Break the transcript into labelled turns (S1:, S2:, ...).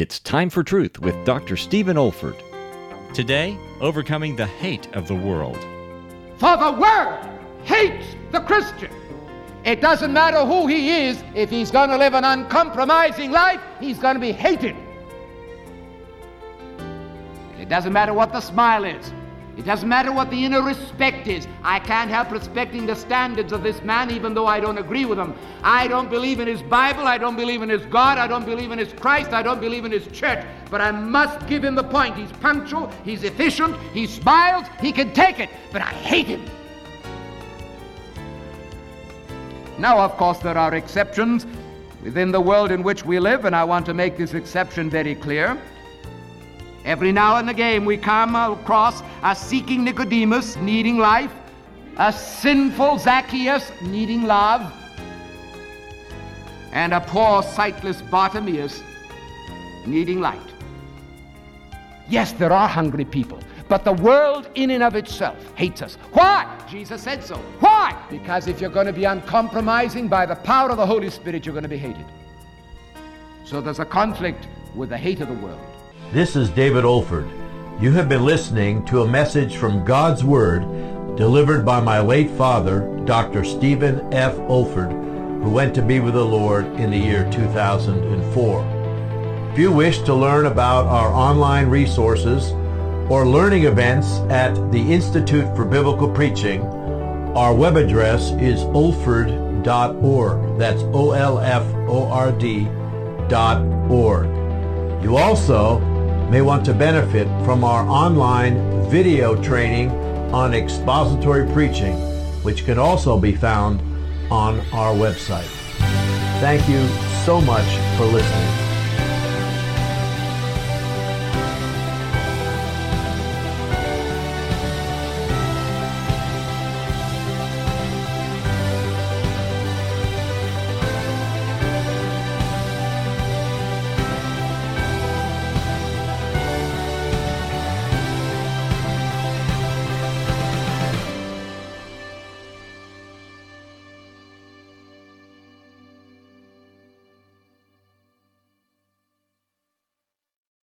S1: It's Time for Truth with Dr. Stephen Olford.
S2: Today, overcoming the hate of the world.
S3: For the world hates the Christian. It doesn't matter who he is, if he's going to live an uncompromising life, he's going to be hated. It doesn't matter what the smile is. It doesn't matter what the inner respect is. I can't help respecting the standards of this man even though I don't agree with him. I don't believe in his Bible. I don't believe in his God. I don't believe in his Christ. I don't believe in his church. But I must give him the point. He's punctual. He's efficient. He smiles. He can take it. But I hate him. Now, of course, there are exceptions within the world in which we live, and I want to make this exception very clear. Every now and again we come across a seeking Nicodemus needing life, a sinful Zacchaeus needing love, and a poor sightless Bartimaeus needing light. Yes, there are hungry people, but the world in and of itself hates us. Why? Jesus said so. Why? Because if you're going to be uncompromising by the power of the Holy Spirit, you're going to be hated. So there's a conflict with the hate of the world.
S4: This is David Olford. You have been listening to a message from God's Word delivered by my late father, Dr. Stephen F. Olford, who went to be with the Lord in the year 2004. If you wish to learn about our online resources or learning events at the Institute for Biblical Preaching, our web address is olford.org. That's O-L-F-O-R-D dot org. You also may want to benefit from our online video training on expository preaching, which can also be found on our website. Thank you so much for listening.